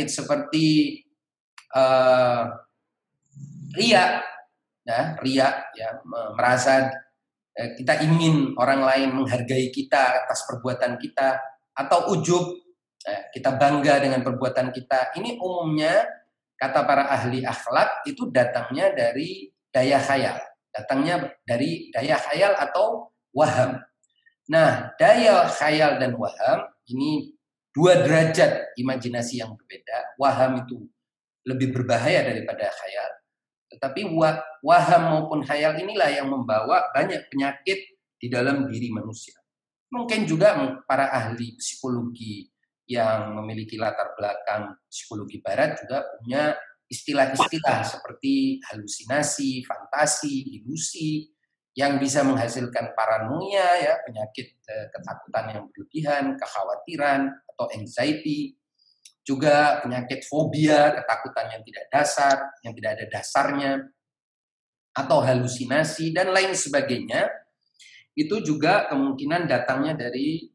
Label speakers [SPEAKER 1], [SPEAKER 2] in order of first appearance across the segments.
[SPEAKER 1] penyakit seperti uh, ria, ya, ria, ya, merasa uh, kita ingin orang lain menghargai kita atas perbuatan kita, atau ujub, ya, kita bangga dengan perbuatan kita. Ini umumnya kata para ahli akhlak itu datangnya dari daya khayal, datangnya dari daya khayal atau waham. Nah, daya khayal dan waham ini dua derajat imajinasi yang berbeda. Waham itu lebih berbahaya daripada khayal. Tetapi waham maupun khayal inilah yang membawa banyak penyakit di dalam diri manusia. Mungkin juga para ahli psikologi yang memiliki latar belakang psikologi barat juga punya istilah-istilah seperti halusinasi, fantasi, ilusi yang bisa menghasilkan paranoia ya, penyakit eh, ketakutan yang berlebihan, kekhawatiran atau anxiety, juga penyakit fobia, ketakutan yang tidak dasar, yang tidak ada dasarnya atau halusinasi dan lain sebagainya. Itu juga kemungkinan datangnya dari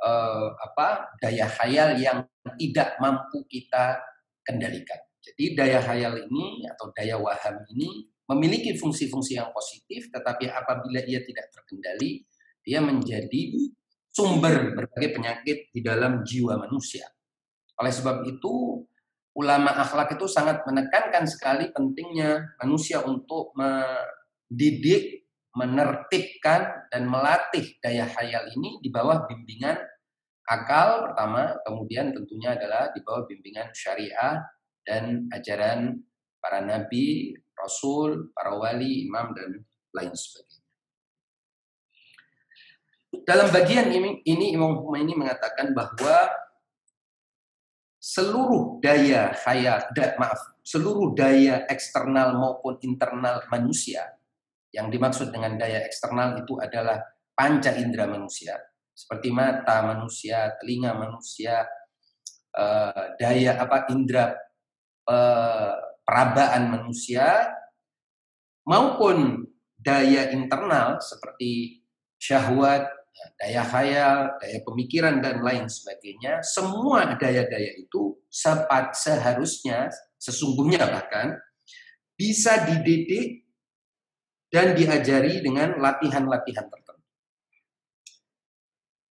[SPEAKER 1] uh, apa daya khayal yang tidak mampu kita kendalikan. Jadi daya khayal ini atau daya waham ini memiliki fungsi-fungsi yang positif, tetapi apabila ia tidak terkendali, dia menjadi sumber berbagai penyakit di dalam jiwa manusia. Oleh sebab itu, ulama akhlak itu sangat menekankan sekali pentingnya manusia untuk mendidik, menertibkan, dan melatih daya khayal ini di bawah bimbingan akal pertama, kemudian tentunya adalah di bawah bimbingan syariah dan ajaran para nabi, rasul, para wali, imam dan lain sebagainya. Dalam bagian ini, ini Imam Khomeini mengatakan bahwa seluruh daya khayal, da, maaf, seluruh daya eksternal maupun internal manusia, yang dimaksud dengan daya eksternal itu adalah panca indera manusia, seperti mata manusia, telinga manusia, uh, daya apa indera uh, perabaan manusia maupun daya internal seperti syahwat, daya khayal, daya pemikiran dan lain sebagainya, semua daya-daya itu sepat seharusnya sesungguhnya bahkan bisa dididik dan diajari dengan latihan-latihan tertentu.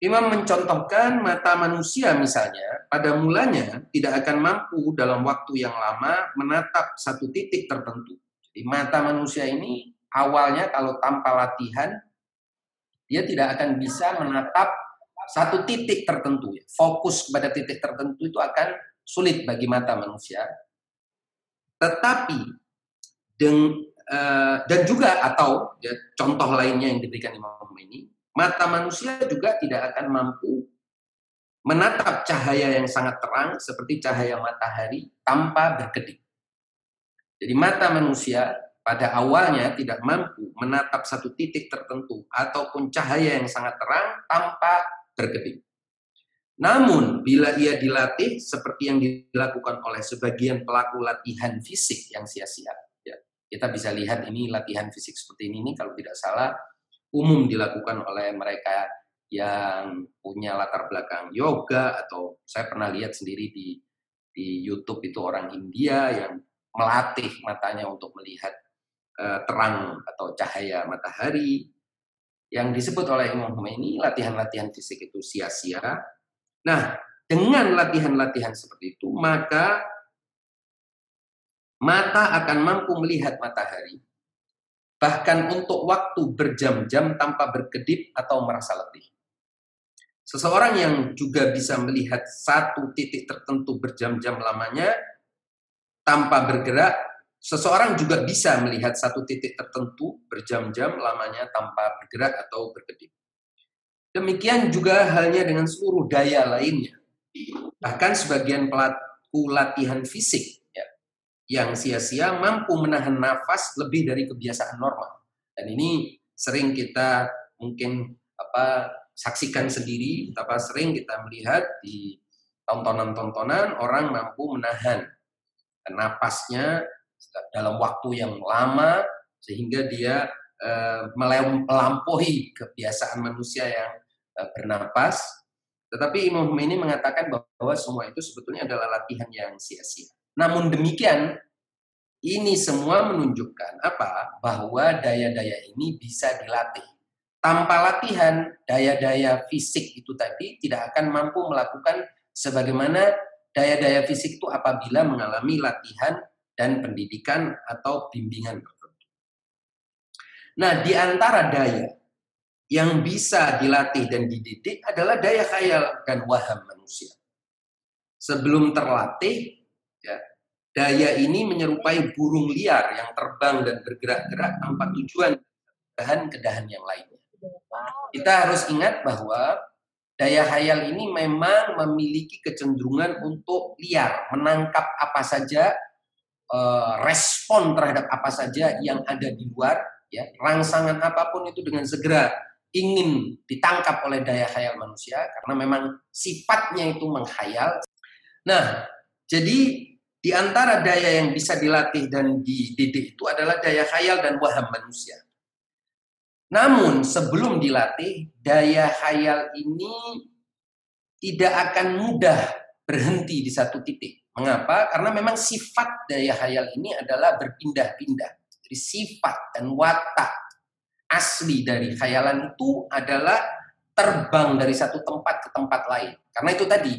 [SPEAKER 1] Imam mencontohkan mata manusia misalnya, pada mulanya tidak akan mampu dalam waktu yang lama menatap satu titik tertentu. Jadi mata manusia ini awalnya kalau tanpa latihan, dia tidak akan bisa menatap satu titik tertentu. Fokus kepada titik tertentu itu akan sulit bagi mata manusia. Tetapi, eh, dan juga atau ya, contoh lainnya yang diberikan Imam ini, mata manusia juga tidak akan mampu menatap cahaya yang sangat terang seperti cahaya matahari tanpa berkedip. Jadi mata manusia pada awalnya tidak mampu menatap satu titik tertentu ataupun cahaya yang sangat terang tanpa berkedip. Namun bila ia dilatih seperti yang dilakukan oleh sebagian pelaku latihan fisik yang sia-sia, ya, kita bisa lihat ini latihan fisik seperti ini, ini kalau tidak salah umum dilakukan oleh mereka yang punya latar belakang yoga atau saya pernah lihat sendiri di di YouTube itu orang India yang melatih matanya untuk melihat uh, terang atau cahaya matahari yang disebut oleh Imam Khomeini latihan-latihan fisik itu sia-sia. Nah, dengan latihan-latihan seperti itu maka mata akan mampu melihat matahari bahkan untuk waktu berjam-jam tanpa berkedip atau merasa letih. Seseorang yang juga bisa melihat satu titik tertentu berjam-jam lamanya tanpa bergerak, seseorang juga bisa melihat satu titik tertentu berjam-jam lamanya tanpa bergerak atau berkedip. Demikian juga halnya dengan seluruh daya lainnya. Bahkan sebagian pelaku latihan fisik yang sia-sia mampu menahan nafas lebih dari kebiasaan normal. Dan ini sering kita mungkin apa saksikan sendiri, apa sering kita melihat di tontonan-tontonan orang mampu menahan napasnya dalam waktu yang lama sehingga dia eh, melampaui kebiasaan manusia yang eh, bernapas Tetapi Imam Khomeini mengatakan bahwa semua itu sebetulnya adalah latihan yang sia-sia. Namun demikian, ini semua menunjukkan apa? Bahwa daya-daya ini bisa dilatih. Tanpa latihan, daya-daya fisik itu tadi tidak akan mampu melakukan sebagaimana daya-daya fisik itu apabila mengalami latihan dan pendidikan atau bimbingan tertentu. Nah, di antara daya yang bisa dilatih dan dididik adalah daya khayal dan waham manusia. Sebelum terlatih, ya, daya ini menyerupai burung liar yang terbang dan bergerak-gerak tanpa tujuan dahan ke dahan yang lainnya. Kita harus ingat bahwa daya khayal ini memang memiliki kecenderungan untuk liar, menangkap apa saja, eh, respon terhadap apa saja yang ada di luar, ya rangsangan apa pun itu dengan segera ingin ditangkap oleh daya khayal manusia karena memang sifatnya itu menghayal. Nah, jadi di antara daya yang bisa dilatih dan dididik itu adalah daya khayal dan waham manusia. Namun sebelum dilatih, daya khayal ini tidak akan mudah berhenti di satu titik. Mengapa? Karena memang sifat daya khayal ini adalah berpindah-pindah. Jadi sifat dan watak asli dari khayalan itu adalah terbang dari satu tempat ke tempat lain. Karena itu tadi,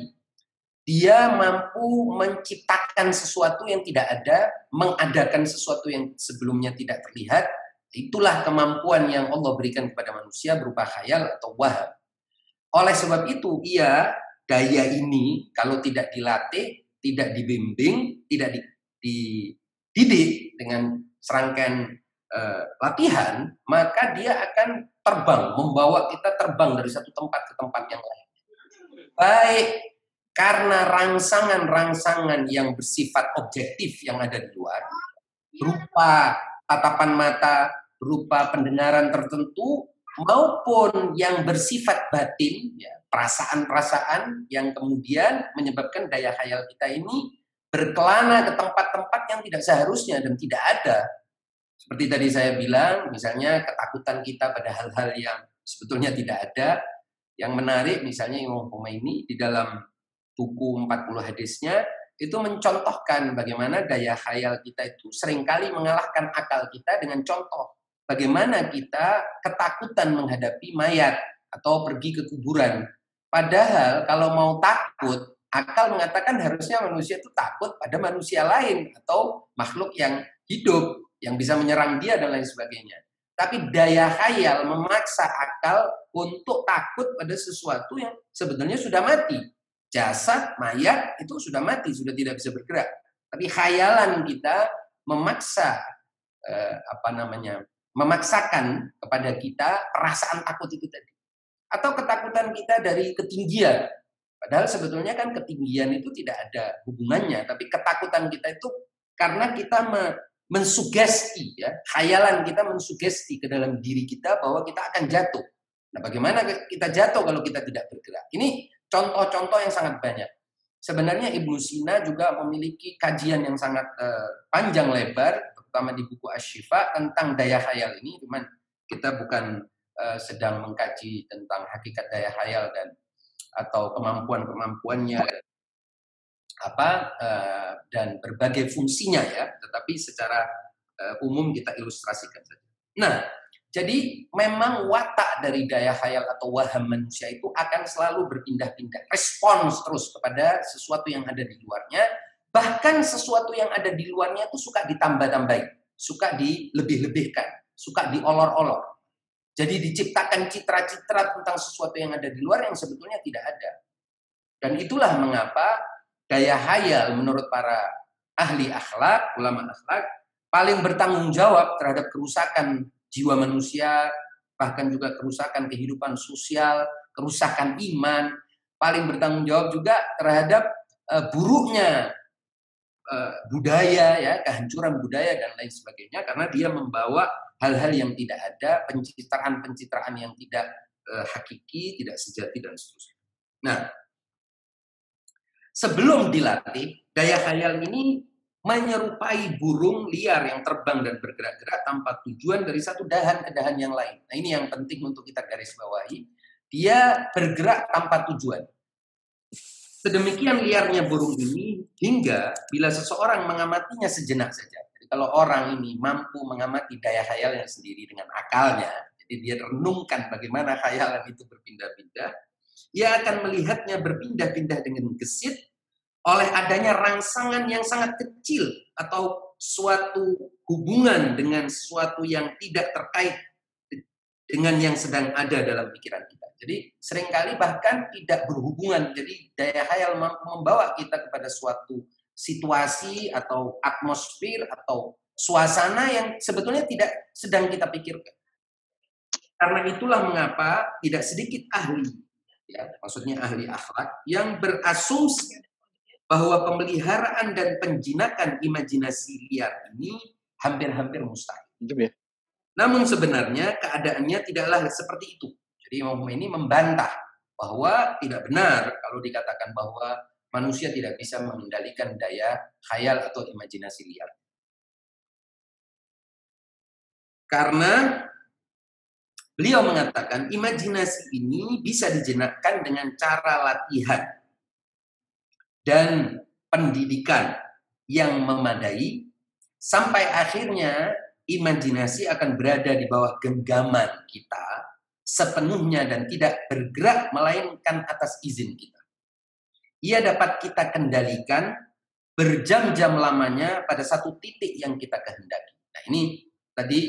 [SPEAKER 1] dia mampu menciptakan sesuatu yang tidak ada, mengadakan sesuatu yang sebelumnya tidak terlihat, Itulah kemampuan yang Allah berikan kepada manusia berupa khayal atau waham. Oleh sebab itu, ia daya ini kalau tidak dilatih, tidak dibimbing, tidak dididik dengan serangkaian uh, latihan, maka dia akan terbang, membawa kita terbang dari satu tempat ke tempat yang lain. Baik karena rangsangan-rangsangan yang bersifat objektif yang ada di luar, berupa tatapan mata, berupa pendengaran tertentu maupun yang bersifat batin, ya, perasaan-perasaan yang kemudian menyebabkan daya khayal kita ini berkelana ke tempat-tempat yang tidak seharusnya dan tidak ada. Seperti tadi saya bilang, misalnya ketakutan kita pada hal-hal yang sebetulnya tidak ada. Yang menarik misalnya Imam Khomeini di dalam buku 40 hadisnya itu mencontohkan bagaimana daya khayal kita itu sering kali mengalahkan akal kita dengan contoh bagaimana kita ketakutan menghadapi mayat atau pergi ke kuburan. Padahal kalau mau takut, akal mengatakan harusnya manusia itu takut pada manusia lain atau makhluk yang hidup yang bisa menyerang dia dan lain sebagainya. Tapi daya khayal memaksa akal untuk takut pada sesuatu yang sebetulnya sudah mati. Jasad, mayat itu sudah mati, sudah tidak bisa bergerak. Tapi khayalan kita memaksa eh, apa namanya memaksakan kepada kita perasaan takut itu tadi. Atau ketakutan kita dari ketinggian. Padahal sebetulnya kan ketinggian itu tidak ada hubungannya, tapi ketakutan kita itu karena kita me mensugesti ya, khayalan kita mensugesti ke dalam diri kita bahwa kita akan jatuh. Nah, bagaimana kita jatuh kalau kita tidak bergerak? Ini contoh-contoh yang sangat banyak. Sebenarnya Ibnu Sina juga memiliki kajian yang sangat uh, panjang lebar terutama di buku Ashifa tentang daya khayal ini, cuman kita bukan uh, sedang mengkaji tentang hakikat daya khayal dan atau kemampuan-kemampuannya apa uh, dan berbagai fungsinya ya, tetapi secara umum kita ilustrasikan saja. Nah, jadi memang watak dari daya khayal atau waham manusia itu akan selalu berpindah-pindah, respons terus kepada sesuatu yang ada di luarnya Bahkan sesuatu yang ada di luarnya itu suka ditambah-tambahin, suka dilebih-lebihkan, suka diolor-olor. Jadi diciptakan citra-citra tentang sesuatu yang ada di luar yang sebetulnya tidak ada. Dan itulah mengapa daya hayal menurut para ahli akhlak, ulama akhlak, paling bertanggung jawab terhadap kerusakan jiwa manusia, bahkan juga kerusakan kehidupan sosial, kerusakan iman, paling bertanggung jawab juga terhadap uh, buruknya Eh, budaya ya kehancuran budaya dan lain sebagainya karena dia membawa hal-hal yang tidak ada pencitraan-pencitraan yang tidak uh, hakiki tidak sejati dan seterusnya. Nah sebelum dilatih daya khayal ini menyerupai burung liar yang terbang dan bergerak-gerak tanpa tujuan dari satu dahan ke dahan yang lain. Nah ini yang penting untuk kita garis bawahi. Dia bergerak tanpa tujuan. Sedemikian liarnya burung ini hingga bila seseorang mengamatinya sejenak saja. Jadi kalau orang ini mampu mengamati daya khayalnya sendiri dengan akalnya, jadi dia renungkan bagaimana khayalan itu berpindah-pindah, ia akan melihatnya berpindah-pindah dengan gesit oleh adanya rangsangan yang sangat kecil atau suatu hubungan dengan sesuatu yang tidak terkait dengan yang sedang ada dalam pikiran kita. Jadi sering kali bahkan tidak berhubungan. Jadi daya hayal mampu membawa kita kepada suatu situasi atau atmosfer atau suasana yang sebetulnya tidak sedang kita pikirkan. Karena itulah mengapa tidak sedikit ahli, ya, maksudnya ahli akhlak, yang berasumsi bahwa pemeliharaan dan penjinakan imajinasi liar ini hampir-hampir mustahil. Ya. Namun sebenarnya keadaannya tidaklah seperti itu. Jadi Imam ini membantah bahwa tidak benar kalau dikatakan bahwa manusia tidak bisa mengendalikan daya khayal atau imajinasi liar. Karena beliau mengatakan imajinasi ini bisa dijenakkan dengan cara latihan dan pendidikan yang memadai sampai akhirnya imajinasi akan berada di bawah genggaman kita sepenuhnya dan tidak bergerak melainkan atas izin kita. Ia dapat kita kendalikan berjam-jam lamanya pada satu titik yang kita kehendaki. Nah, ini tadi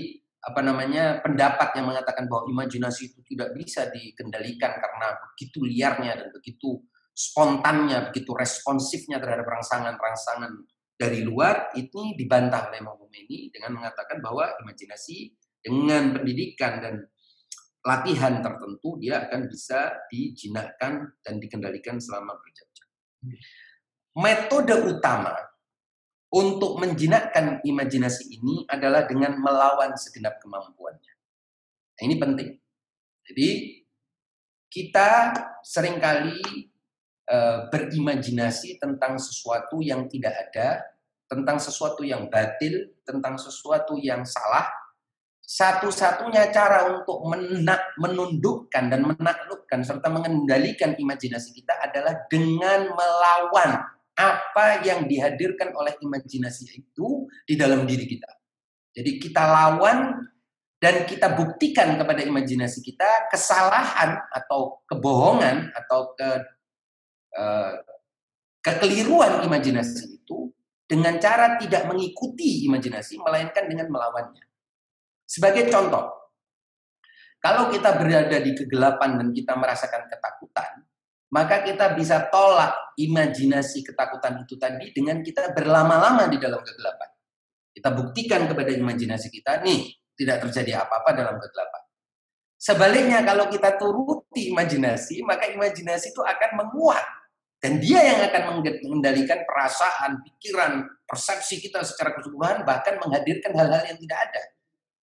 [SPEAKER 1] apa namanya pendapat yang mengatakan bahwa imajinasi itu tidak bisa dikendalikan karena begitu liarnya dan begitu spontannya, begitu responsifnya terhadap rangsangan-rangsangan dari luar, itu dibantah oleh Imam Khomeini dengan mengatakan bahwa imajinasi dengan pendidikan dan latihan tertentu dia akan bisa dijinakkan dan dikendalikan selama berjam-jam. Metode utama untuk menjinakkan imajinasi ini adalah dengan melawan segenap kemampuannya. Nah, ini penting. Jadi kita sering kali Eh, berimajinasi tentang sesuatu yang tidak ada, tentang sesuatu yang batil, tentang sesuatu yang salah. Satu-satunya cara untuk menak, menundukkan dan menaklukkan serta mengendalikan imajinasi kita adalah dengan melawan apa yang dihadirkan oleh imajinasi itu di dalam diri kita. Jadi kita lawan dan kita buktikan kepada imajinasi kita kesalahan atau kebohongan atau ke Eh, kekeliruan imajinasi itu dengan cara tidak mengikuti imajinasi, melainkan dengan melawannya. Sebagai contoh, kalau kita berada di kegelapan dan kita merasakan ketakutan, maka kita bisa tolak imajinasi ketakutan itu tadi dengan kita berlama-lama di dalam kegelapan. Kita buktikan kepada imajinasi kita, nih, tidak terjadi apa-apa dalam kegelapan. Sebaliknya, kalau kita turuti imajinasi, maka imajinasi itu akan menguat dan dia yang akan mengendalikan perasaan, pikiran, persepsi kita secara keseluruhan, bahkan menghadirkan hal-hal yang tidak ada.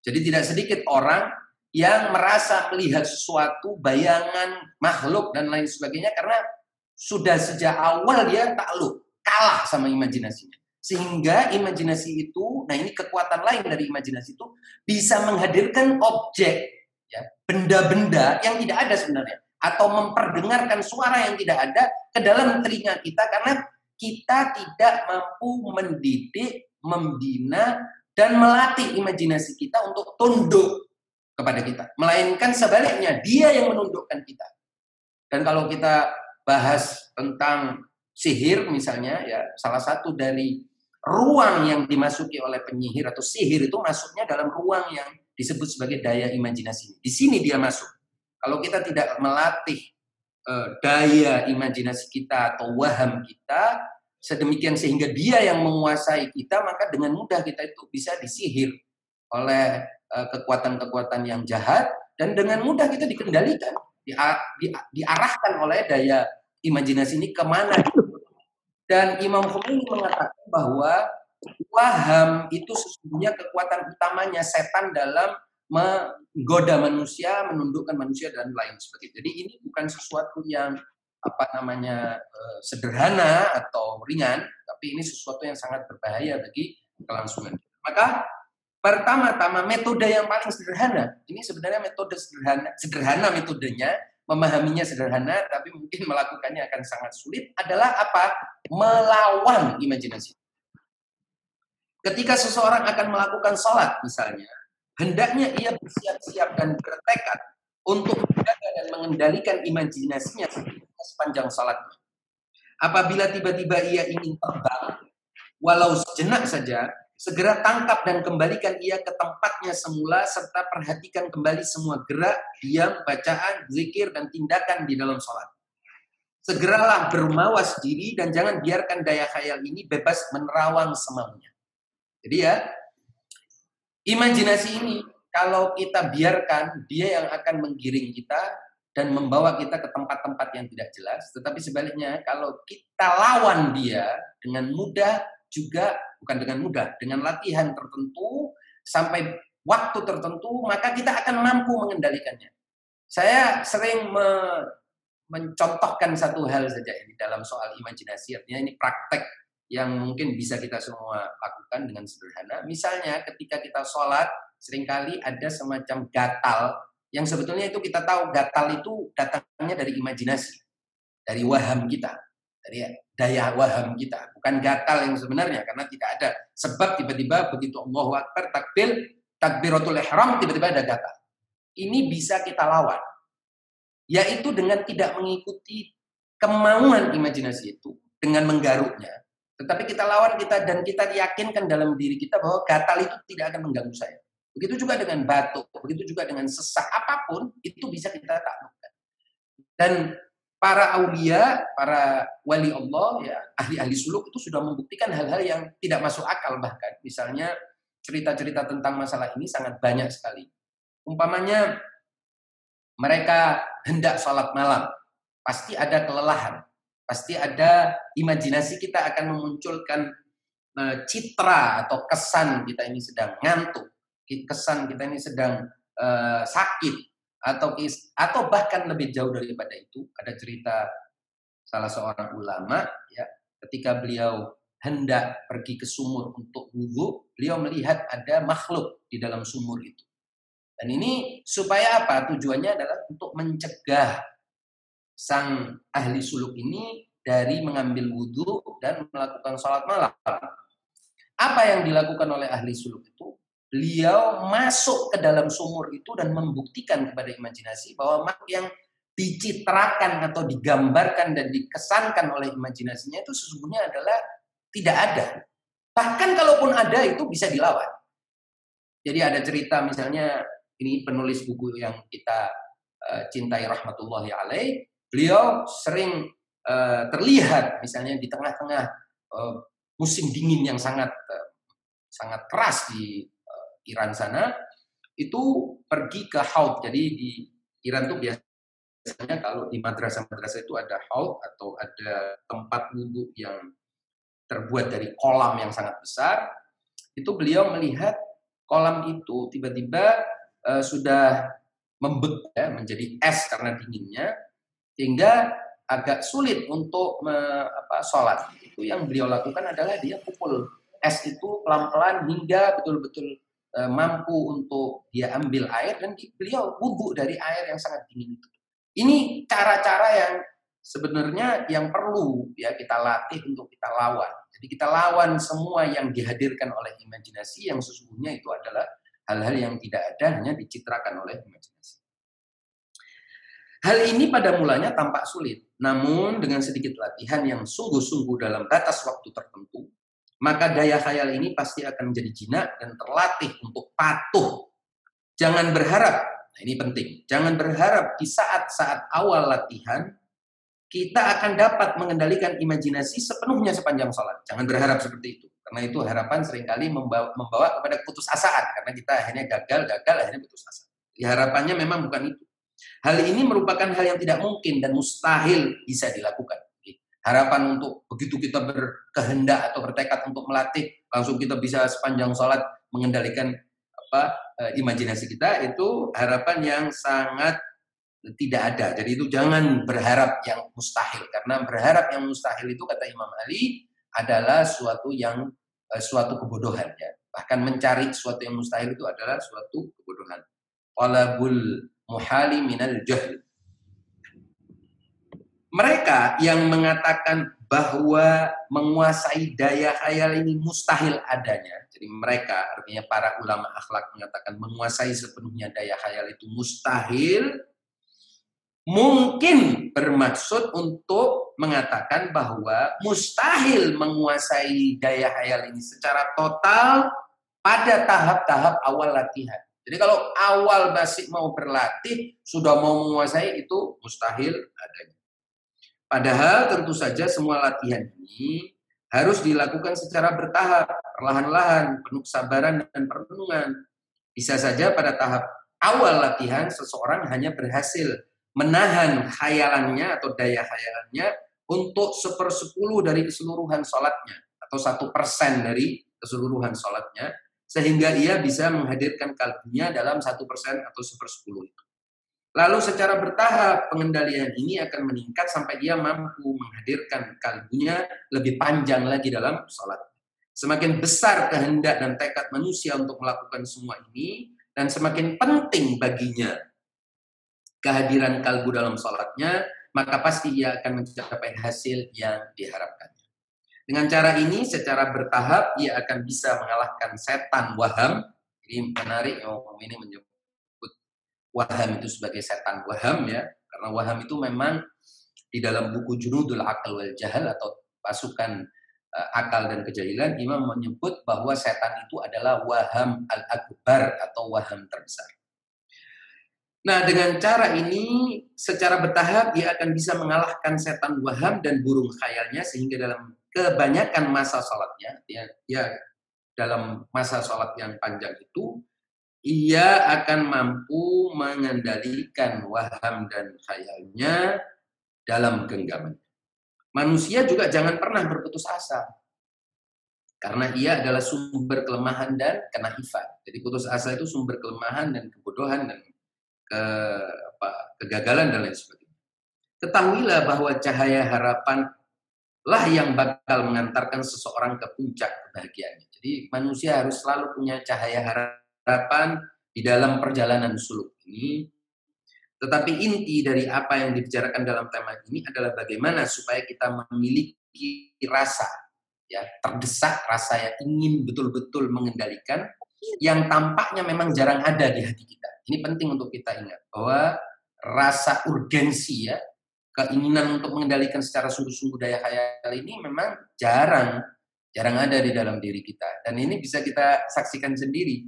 [SPEAKER 1] Jadi tidak sedikit orang yang merasa melihat sesuatu, bayangan, makhluk, dan lain sebagainya, karena sudah sejak awal dia takluk, kalah sama imajinasinya. Sehingga imajinasi itu, nah ini kekuatan lain dari imajinasi itu, bisa menghadirkan objek, ya benda-benda yang tidak ada sebenarnya atau memperdengarkan suara yang tidak ada ke dalam telinga kita karena kita tidak mampu mendidik, membina dan melatih imajinasi kita untuk tunduk kepada kita. Melainkan sebaliknya, dia yang menundukkan kita. Dan kalau kita bahas tentang sihir misalnya ya, salah satu dari ruang yang dimasuki oleh penyihir atau sihir itu masuknya dalam ruang yang disebut sebagai daya imajinasi. Di sini dia masuk. Kalau kita tidak melatih uh, daya imajinasi kita atau waham kita sedemikian sehingga dia yang menguasai kita, maka dengan mudah kita itu bisa disihir oleh uh, kekuatan-kekuatan yang jahat dan dengan mudah kita dikendalikan, di, di, diarahkan oleh daya imajinasi ini ke mana. Dan Imam Khomeini mengatakan bahwa waham itu sesungguhnya kekuatan utamanya setan dalam menggoda manusia, menundukkan manusia dan lain sebagainya. Jadi ini bukan sesuatu yang apa namanya eh, sederhana atau ringan, tapi ini sesuatu yang sangat berbahaya bagi kelangsungan. Maka pertama-tama metode yang paling sederhana, ini sebenarnya metode sederhana, sederhana metodenya, memahaminya sederhana, tapi mungkin melakukannya akan sangat sulit adalah apa? Melawan imajinasi. Ketika seseorang akan melakukan sholat misalnya, hendaknya ia bersiap-siap dan bertekad untuk menjaga dan mengendalikan imajinasinya sepanjang sholatnya. Apabila tiba-tiba ia ingin terbang, walau sejenak saja, segera tangkap dan kembalikan ia ke tempatnya semula serta perhatikan kembali semua gerak, diam, bacaan, zikir, dan tindakan di dalam sholat. Segeralah bermawas diri dan jangan biarkan daya khayal ini bebas menerawang semaunya. Jadi ya, imajinasi ini kalau kita biarkan, dia yang akan menggiring kita dan membawa kita ke tempat-tempat yang tidak jelas. Tetapi sebaliknya, kalau kita lawan dia dengan mudah, juga bukan dengan mudah, dengan latihan tertentu sampai waktu tertentu, maka kita akan mampu mengendalikannya. Saya sering me mencontohkan satu hal saja ini dalam soal imajinasi, artinya ini praktek yang mungkin bisa kita semua lakukan dengan sederhana. Misalnya ketika kita sholat, sering kali ada semacam gatal, yang sebetulnya itu kita tahu gatal itu datangnya dari imajinasi, dari waham kita, dari daya waham kita, bukan gatal yang sebenarnya karena tidak ada sebab tiba-tiba begitu Allahu Akbar takbir takbiratul ihram tiba-tiba ada gatal. Ini bisa kita lawan. Yaitu dengan tidak mengikuti kemauan imajinasi itu dengan menggaruknya. Tetapi kita lawan kita dan kita yakinkan dalam diri kita bahwa gatal itu tidak akan mengganggu saya. Begitu juga dengan batuk, begitu juga dengan sesak apa pun itu bisa kita taklukkan. Dan para aulia, para wali Allah, ya ahli-ahli suluk itu sudah membuktikan hal-hal yang tidak masuk akal bahkan. Misalnya cerita-cerita tentang masalah ini sangat banyak sekali. Umpamanya mereka hendak sholat malam, pasti ada kelelahan, pasti ada imajinasi kita akan memunculkan uh, citra atau kesan kita ini sedang ngantuk, kesan kita ini sedang uh, sakit, atau atau bahkan lebih jauh daripada itu ada cerita salah seorang ulama ya ketika beliau hendak pergi ke sumur untuk wudhu beliau melihat ada makhluk di dalam sumur itu. Dan ini supaya apa? Tujuannya adalah untuk mencegah sang ahli suluk ini dari mengambil wudhu dan melakukan sholat malam apa yang dilakukan oleh ahli suluk itu beliau masuk ke dalam sumur itu dan membuktikan kepada imajinasi bahwa makhluk yang dicitrakan atau digambarkan dan dikesankan oleh imajinasinya itu sesungguhnya adalah tidak ada. Bahkan kalaupun ada itu bisa dilawan. Jadi ada cerita misalnya ini penulis buku yang kita uh, cintai rahmatullahi alaih, beliau sering uh, terlihat misalnya di tengah-tengah uh, musim dingin yang sangat uh, sangat keras di Iran sana itu pergi ke haud. Jadi di Iran tuh biasanya kalau di madrasah-madrasah itu ada haud atau ada tempat wudhu yang terbuat dari kolam yang sangat besar. Itu beliau melihat kolam itu tiba-tiba uh, sudah membeku ya, menjadi es karena dinginnya sehingga agak sulit untuk me, apa, sholat. Itu yang beliau lakukan adalah dia pukul es itu pelan-pelan hingga betul-betul Eh, mampu untuk dia ambil air dan beliau wudhu dari air yang sangat dingin itu. Ini cara-cara yang sebenarnya yang perlu ya kita latih untuk kita lawan. Jadi kita lawan semua yang dihadirkan oleh imajinasi yang sesungguhnya itu adalah hal-hal yang tidak ada hanya dicitrakan oleh imajinasi. Hal ini pada mulanya tampak sulit, namun dengan sedikit latihan yang sungguh-sungguh dalam batas waktu tertentu, maka daya khayal ini pasti akan menjadi jinak dan terlatih untuk patuh. Jangan berharap, nah ini penting, jangan berharap di saat-saat awal latihan kita akan dapat mengendalikan imajinasi sepenuhnya sepanjang sholat. Jangan berharap seperti itu. Karena itu harapan sering kali membawa, membawa kepada asaan Karena kita akhirnya gagal, gagal, akhirnya putus asa. Ya, harapannya memang bukan itu. Hal ini merupakan hal yang tidak mungkin dan mustahil bisa dilakukan harapan untuk begitu kita berkehendak atau bertekad untuk melatih langsung kita bisa sepanjang sholat mengendalikan apa uh, imajinasi kita itu harapan yang sangat tidak ada. Jadi itu jangan berharap yang mustahil karena berharap yang mustahil itu kata Imam Ali adalah suatu yang uh, suatu kebodohan ya. Bahkan mencari suatu yang mustahil itu adalah suatu kebodohan. Qalabul muhali minal jahl. Mereka yang mengatakan bahwa menguasai daya khayal ini mustahil adanya. Jadi mereka, artinya para ulama akhlak mengatakan menguasai sepenuhnya daya khayal itu mustahil. Mungkin bermaksud untuk mengatakan bahwa mustahil menguasai daya khayal ini secara total pada tahap-tahap awal latihan. Jadi kalau awal basic mau berlatih, sudah mau menguasai itu mustahil adanya. Padahal tentu saja semua latihan ini harus dilakukan secara bertahap, perlahan-lahan, penuh kesabaran dan perenungan. Bisa saja pada tahap awal latihan seseorang hanya berhasil menahan khayalannya atau daya khayalannya untuk sepersepuluh dari keseluruhan sholatnya atau satu persen dari keseluruhan sholatnya sehingga ia bisa menghadirkan kalbunya dalam satu persen atau sepersepuluh itu. Lalu secara bertahap pengendalian ini akan meningkat sampai dia mampu menghadirkan kalbunya lebih panjang lagi dalam sholat. Semakin besar kehendak dan tekad manusia untuk melakukan semua ini, dan semakin penting baginya kehadiran kalbu dalam sholatnya, maka pasti ia akan mencapai hasil yang diharapkannya. Dengan cara ini, secara bertahap, ia akan bisa mengalahkan setan waham. Ini menarik, oh, ini menyebut waham itu sebagai setan waham ya karena waham itu memang di dalam buku Junudul Akal wal Jahal atau pasukan uh, akal dan kejahilan Imam menyebut bahwa setan itu adalah waham al-akbar atau waham terbesar. Nah, dengan cara ini secara bertahap dia akan bisa mengalahkan setan waham dan burung khayalnya sehingga dalam kebanyakan masa sholatnya ya, ya dalam masa sholat yang panjang itu ia akan mampu mengendalikan waham dan khayalnya dalam genggaman. Manusia juga jangan pernah berputus asa. Karena ia adalah sumber kelemahan dan kenaifan. Jadi putus asa itu sumber kelemahan dan kebodohan dan ke, apa, kegagalan dan lain sebagainya. Ketahuilah bahwa cahaya harapan lah yang bakal mengantarkan seseorang ke puncak kebahagiaannya. Jadi manusia harus selalu punya cahaya harapan di dalam perjalanan suluk ini. Tetapi inti dari apa yang dibicarakan dalam tema ini adalah bagaimana supaya kita memiliki rasa ya terdesak rasa yang ingin betul-betul mengendalikan yang tampaknya memang jarang ada di hati kita. Ini penting untuk kita ingat bahwa rasa urgensi ya, keinginan untuk mengendalikan secara sungguh-sungguh daya khayal ini memang jarang jarang ada di dalam diri kita dan ini bisa kita saksikan sendiri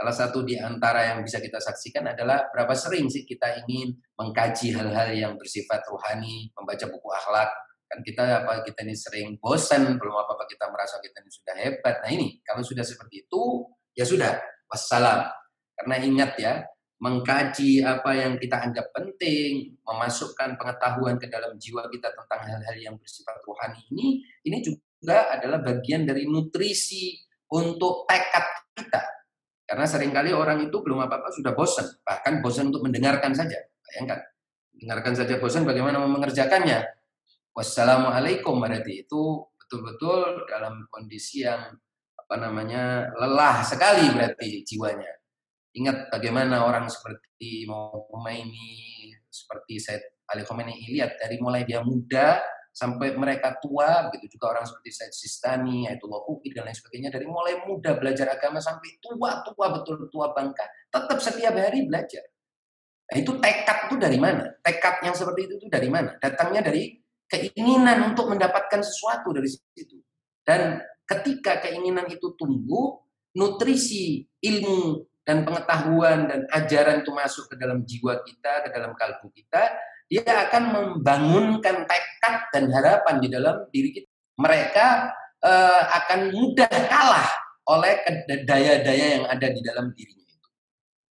[SPEAKER 1] Salah satu di antara yang bisa kita saksikan adalah berapa sering sih kita ingin mengkaji hal-hal yang bersifat rohani, membaca buku akhlak. Kan kita apa kita ini sering bosan, belum apa-apa kita merasa kita ini sudah hebat. Nah ini, kalau sudah seperti itu, ya sudah, wassalam. Karena ingat ya, mengkaji apa yang kita anggap penting, memasukkan pengetahuan ke dalam jiwa kita tentang hal-hal yang bersifat rohani ini, ini juga adalah bagian dari nutrisi untuk tekad kita karena sering kali orang itu belum apa-apa sudah bosan, bahkan bosan untuk mendengarkan saja. Bayangkan, dengarkan saja bosan bagaimana mengerjakannya. Wassalamualaikum berarti itu betul-betul dalam kondisi yang apa namanya lelah sekali berarti jiwanya. Ingat bagaimana orang seperti mau ini seperti saya Ali Khomeini lihat dari mulai dia muda sampai mereka tua, begitu juga orang seperti Said Sistani, Ayatullah Huki, dan lain sebagainya, dari mulai muda belajar agama sampai tua-tua, betul tua bangka, tetap setiap hari belajar. Nah itu tekad itu dari mana? Tekad yang seperti itu itu dari mana? Datangnya dari keinginan untuk mendapatkan sesuatu dari situ. Dan ketika keinginan itu tumbuh, nutrisi, ilmu, dan pengetahuan dan ajaran itu masuk ke dalam jiwa kita, ke dalam kalbu kita, dia akan membangunkan tekad dan harapan di dalam diri kita. Mereka uh, akan mudah kalah oleh daya-daya yang ada di dalam dirinya itu.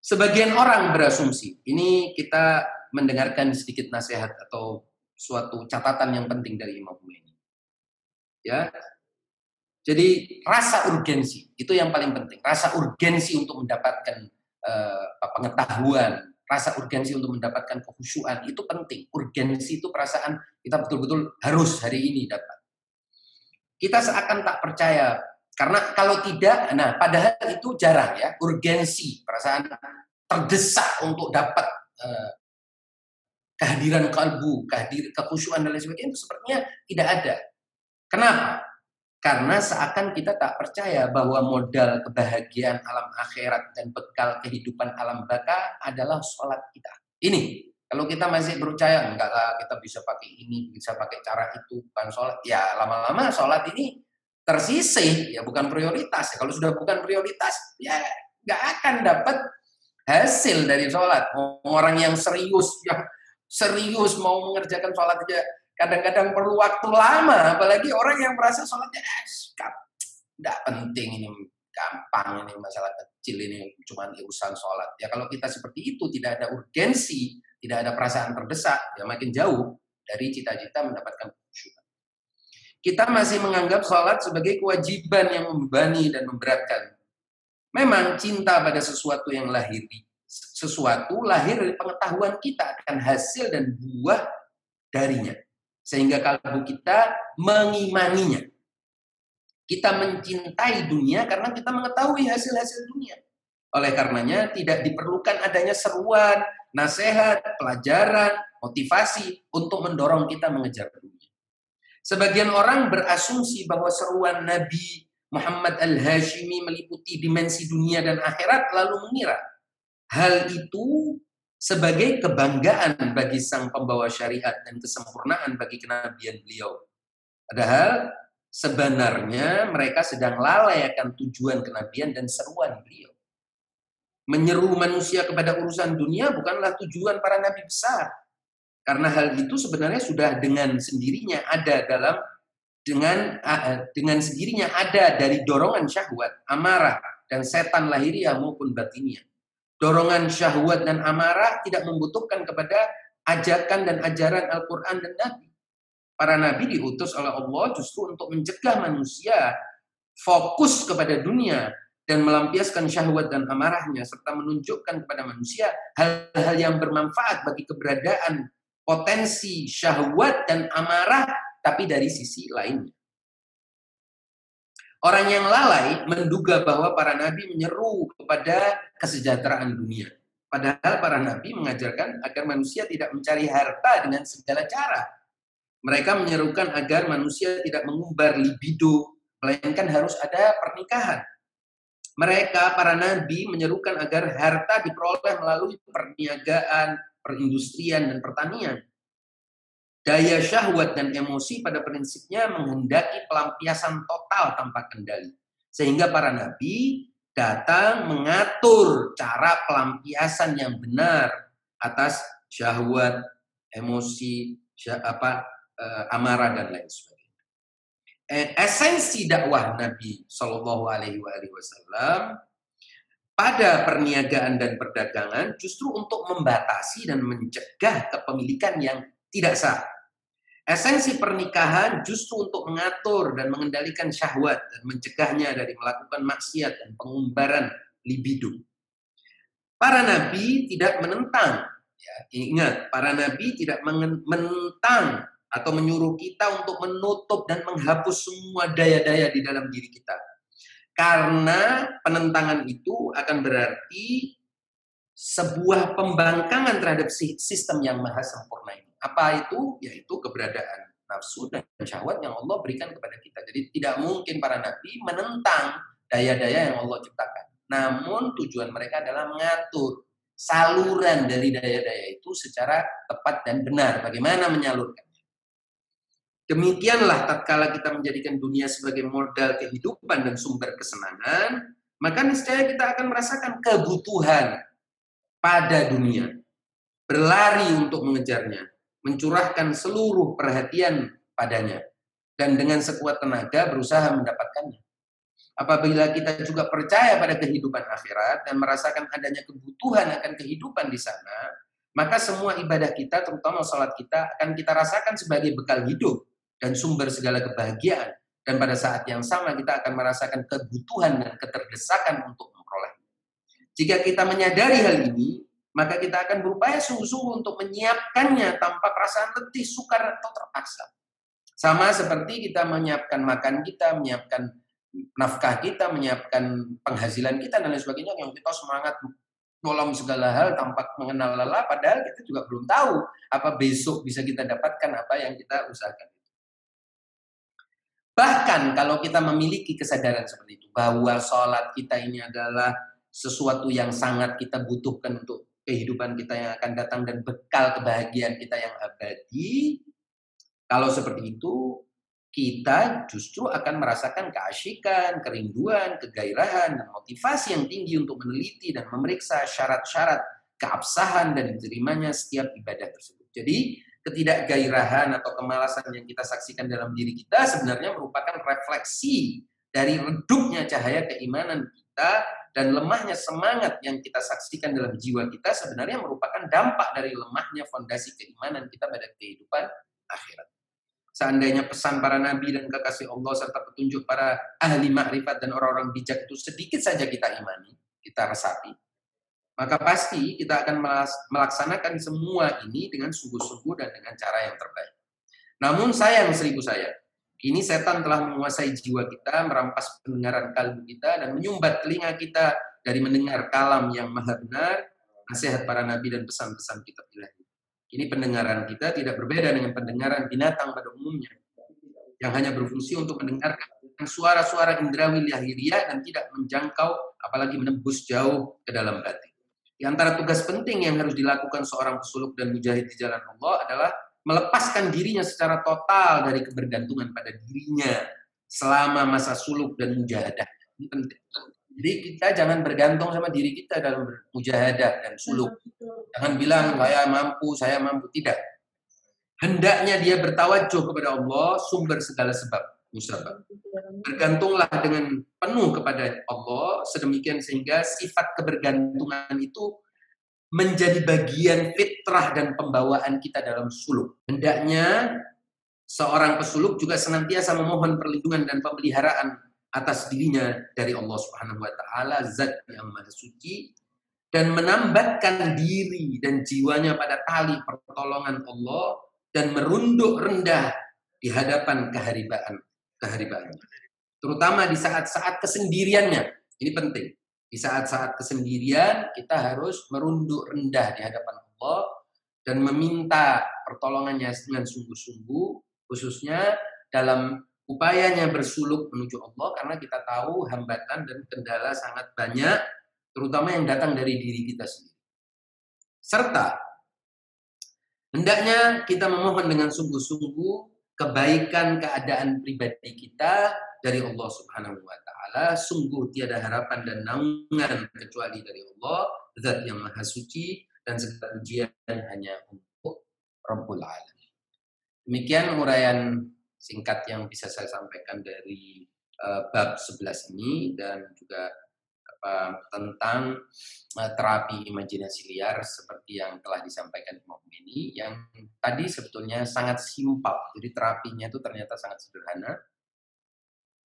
[SPEAKER 1] Sebagian orang berasumsi, ini kita mendengarkan sedikit nasihat atau suatu catatan yang penting dari Imam Khomeini. Ya. Jadi rasa urgensi itu yang paling penting. Rasa urgensi untuk mendapatkan uh, pengetahuan, rasa urgensi untuk mendapatkan kehusuan itu penting. Urgensi itu perasaan kita betul-betul harus hari ini dapat. Kita seakan tak percaya karena kalau tidak, nah padahal itu jarang ya urgensi perasaan terdesak untuk dapat uh, kehadiran kalbu, kehadiran kekhusyuan dan lain sebagainya itu sepertinya tidak ada. Kenapa? Karena seakan kita tak percaya bahwa modal kebahagiaan alam akhirat dan bekal kehidupan alam baka adalah sholat kita. Ini, kalau kita masih percaya, enggak kita bisa pakai ini, bisa pakai cara itu, bukan sholat. Ya lama-lama sholat ini tersisih, ya bukan prioritas. Kalau sudah bukan prioritas, ya nggak akan dapat hasil dari sholat. Orang yang serius, yang serius mau mengerjakan sholat aja kadang-kadang perlu waktu lama, apalagi orang yang merasa sholatnya eh, tidak penting ini gampang ini masalah kecil ini cuma urusan sholat. Ya kalau kita seperti itu tidak ada urgensi, tidak ada perasaan terdesak, ya makin jauh dari cita-cita mendapatkan khusyuk. Kita masih menganggap sholat sebagai kewajiban yang membebani dan memberatkan. Memang cinta pada sesuatu yang lahiri, sesuatu lahir dari pengetahuan kita akan hasil dan buah darinya. Sehingga kalbu kita mengimaninya. Kita mencintai dunia karena kita mengetahui hasil-hasil dunia. Oleh karenanya tidak diperlukan adanya seruan, nasihat, pelajaran, motivasi untuk mendorong kita mengejar dunia. Sebagian orang berasumsi bahwa seruan Nabi Muhammad Al-Hashimi meliputi dimensi dunia dan akhirat lalu mengira hal itu sebagai kebanggaan bagi sang pembawa syariat dan kesempurnaan bagi kenabian beliau. Padahal sebenarnya mereka sedang lalai akan tujuan kenabian dan seruan beliau. Menyeru manusia kepada urusan dunia bukanlah tujuan para nabi besar. Karena hal itu sebenarnya sudah dengan sendirinya ada dalam dengan dengan sendirinya ada dari dorongan syahwat, amarah, dan setan lahiriah maupun batiniah dorongan syahwat dan amarah tidak membutuhkan kepada ajakan dan ajaran Al-Quran dan Nabi. Para Nabi diutus oleh Allah justru untuk mencegah manusia fokus kepada dunia dan melampiaskan syahwat dan amarahnya serta menunjukkan kepada manusia hal-hal yang bermanfaat bagi keberadaan potensi syahwat dan amarah tapi dari sisi lainnya. Orang yang lalai menduga bahwa para nabi menyeru kepada kesejahteraan dunia. Padahal para nabi mengajarkan agar manusia tidak mencari harta dengan segala cara. Mereka menyerukan agar manusia tidak mengumbar libido, melainkan harus ada pernikahan. Mereka, para nabi, menyerukan agar harta diperoleh melalui perniagaan, perindustrian, dan pertanian. Daya syahwat dan emosi pada prinsipnya menghendaki pelampiasan total tanpa kendali. Sehingga para nabi datang mengatur cara pelampiasan yang benar atas syahwat, emosi, syah, apa eh, amarah dan lain sebagainya. Eh, esensi dakwah Nabi Shallallahu Alaihi Wasallam pada perniagaan dan perdagangan justru untuk membatasi dan mencegah kepemilikan yang tidak sah Esensi pernikahan justru untuk mengatur dan mengendalikan syahwat dan mencegahnya dari melakukan maksiat dan pengumbaran libido. Para nabi tidak menentang, ya, ingat, para nabi tidak menentang atau menyuruh kita untuk menutup dan menghapus semua daya-daya di dalam diri kita. Karena penentangan itu akan berarti sebuah pembangkangan terhadap sistem yang maha sempurna ini. Apa itu? Yaitu keberadaan nafsu dan syahwat yang Allah berikan kepada kita. Jadi tidak mungkin para nabi menentang daya-daya yang Allah ciptakan. Namun tujuan mereka adalah mengatur saluran dari daya-daya itu secara tepat dan benar. Bagaimana menyalurkannya. Demikianlah tatkala kita menjadikan dunia sebagai modal kehidupan dan sumber kesenangan, maka niscaya kita akan merasakan kebutuhan pada dunia. Berlari untuk mengejarnya mencurahkan seluruh perhatian padanya dan dengan sekuat tenaga berusaha mendapatkannya. Apabila kita juga percaya pada kehidupan akhirat dan merasakan adanya kebutuhan akan kehidupan di sana, maka semua ibadah kita, terutama salat kita, akan kita rasakan sebagai bekal hidup dan sumber segala kebahagiaan. Dan pada saat yang sama kita akan merasakan kebutuhan dan keterdesakan untuk memperoleh. Jika kita menyadari hal ini, maka kita akan berupaya sungguh-sungguh untuk menyiapkannya tanpa perasaan letih, sukar, atau terpaksa. Sama seperti kita menyiapkan makan kita, menyiapkan nafkah kita, menyiapkan penghasilan kita, dan lain sebagainya, yang kita semangat menolong segala hal tanpa mengenal lelah, padahal kita juga belum tahu apa besok bisa kita dapatkan apa yang kita usahakan. Bahkan kalau kita memiliki kesadaran seperti itu, bahwa sholat kita ini adalah sesuatu yang sangat kita butuhkan untuk kehidupan kita yang akan datang dan bekal kebahagiaan kita yang abadi, kalau seperti itu, kita justru akan merasakan keasyikan, kerinduan, kegairahan, dan motivasi yang tinggi untuk meneliti dan memeriksa syarat-syarat keabsahan dan diterimanya setiap ibadah tersebut. Jadi, ketidakgairahan atau kemalasan yang kita saksikan dalam diri kita sebenarnya merupakan refleksi dari redupnya cahaya keimanan kita dan lemahnya semangat yang kita saksikan dalam jiwa kita sebenarnya merupakan dampak dari lemahnya fondasi keimanan kita pada kehidupan akhirat seandainya pesan para nabi dan kekasih Allah serta petunjuk para ahli makrifat dan orang-orang bijak itu sedikit saja kita imani, kita resapi, maka pasti kita akan melaksanakan semua ini dengan sungguh-sungguh dan dengan cara yang terbaik. Namun sayang seribu saya, kini setan telah menguasai jiwa kita, merampas pendengaran kalbu kita, dan menyumbat telinga kita dari mendengar kalam yang maha benar, nasihat para nabi dan pesan-pesan kitab ilahi. Ini pendengaran kita tidak berbeda dengan pendengaran binatang pada umumnya, yang hanya berfungsi untuk mendengarkan suara-suara indrawi lahiriah dan tidak menjangkau, apalagi menembus jauh ke dalam batin. Di antara tugas penting yang harus dilakukan seorang pesuluk dan mujahid di jalan Allah adalah melepaskan dirinya secara total dari kebergantungan pada dirinya selama masa suluk dan mujahadah. Ini penting. Jadi kita jangan bergantung sama diri kita dalam mujahadah dan suluk. Jangan bilang saya mampu, saya mampu tidak. Hendaknya dia bertawajuh kepada Allah sumber segala sebab musabab. Bergantunglah dengan penuh kepada Allah sedemikian sehingga sifat kebergantungan itu menjadi bagian fitrah dan pembawaan kita dalam suluk. Hendaknya seorang pesuluk juga senantiasa memohon perlindungan dan pemeliharaan atas dirinya dari Allah Subhanahu wa taala zat yang maha suci dan menambatkan diri dan jiwanya pada tali pertolongan Allah dan merunduk rendah di hadapan keharibaan keharibaan. Terutama di saat-saat kesendiriannya. Ini penting di saat-saat kesendirian kita harus merunduk rendah di hadapan Allah dan meminta pertolongannya dengan sungguh-sungguh khususnya dalam upayanya bersuluk menuju Allah karena kita tahu hambatan dan kendala sangat banyak terutama yang datang dari diri kita sendiri. Serta hendaknya kita memohon dengan sungguh-sungguh kebaikan keadaan pribadi kita dari Allah Subhanahu wa taala. Sungguh tiada harapan dan naungan kecuali dari Allah, zat yang maha suci dan segala ujian hanya untuk Rabbul Alamin. Demikian uraian singkat yang bisa saya sampaikan dari uh, bab 11 ini dan juga apa, tentang uh, terapi imajinasi liar seperti yang telah disampaikan Imam ini yang tadi sebetulnya sangat simpel. Jadi terapinya itu ternyata sangat sederhana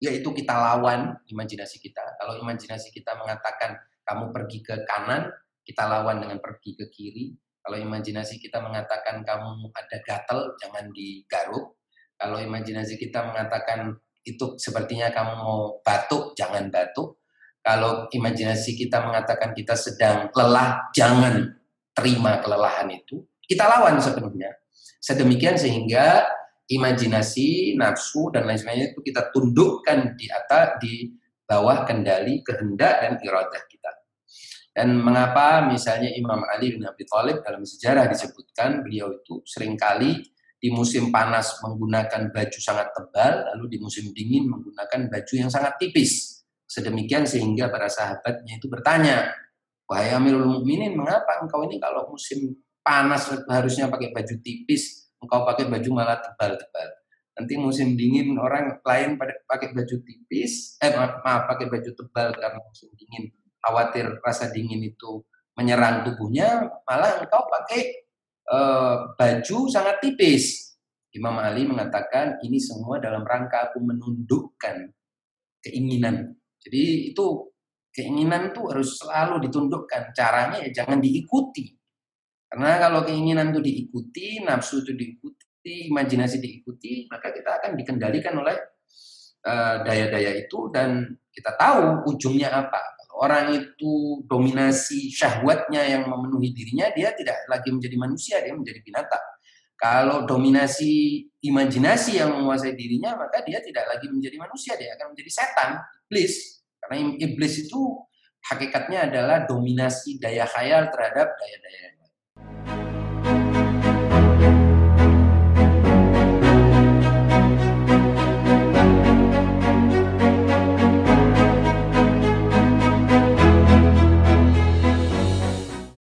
[SPEAKER 1] yaitu kita lawan imajinasi kita. Kalau imajinasi kita mengatakan kamu pergi ke kanan, kita lawan dengan pergi ke kiri. Kalau imajinasi kita mengatakan kamu ada gatel, jangan digaruk. Kalau imajinasi kita mengatakan itu sepertinya kamu mau batuk, jangan batuk. Kalau imajinasi kita mengatakan kita sedang lelah, jangan terima kelelahan itu. Kita lawan sepenuhnya. Sedemikian sehingga imajinasi, nafsu dan lain sebagainya itu kita tundukkan di atas di bawah kendali kehendak dan iradah kita. Dan mengapa misalnya Imam Ali bin Abi Thalib dalam sejarah disebutkan beliau itu sering kali di musim panas menggunakan baju sangat tebal, lalu di musim dingin menggunakan baju yang sangat tipis. Sedemikian sehingga para sahabatnya itu bertanya, wahai Amirul Mukminin, mengapa engkau ini kalau musim panas harusnya pakai baju tipis, engkau pakai baju malah tebal-tebal. Nanti musim dingin orang lain pada pakai baju tipis, eh maaf, pakai baju tebal karena musim dingin, khawatir rasa dingin itu menyerang tubuhnya, malah engkau pakai Eh, baju sangat tipis. Imam Ali mengatakan ini semua dalam rangka aku menundukkan keinginan. Jadi itu keinginan itu harus selalu ditundukkan. Caranya ya jangan diikuti. Karena kalau keinginan itu diikuti, nafsu itu diikuti, imajinasi diikuti, maka kita akan dikendalikan oleh eh, daya-daya itu dan kita tahu ujungnya apa. Kalau orang itu dominasi syahwatnya yang memenuhi dirinya, dia tidak lagi menjadi manusia, dia menjadi binatang. Kalau dominasi imajinasi yang menguasai dirinya, maka dia tidak lagi menjadi manusia, dia akan menjadi setan, iblis. Karena iblis itu hakikatnya adalah dominasi daya khayal terhadap daya-daya yang lain.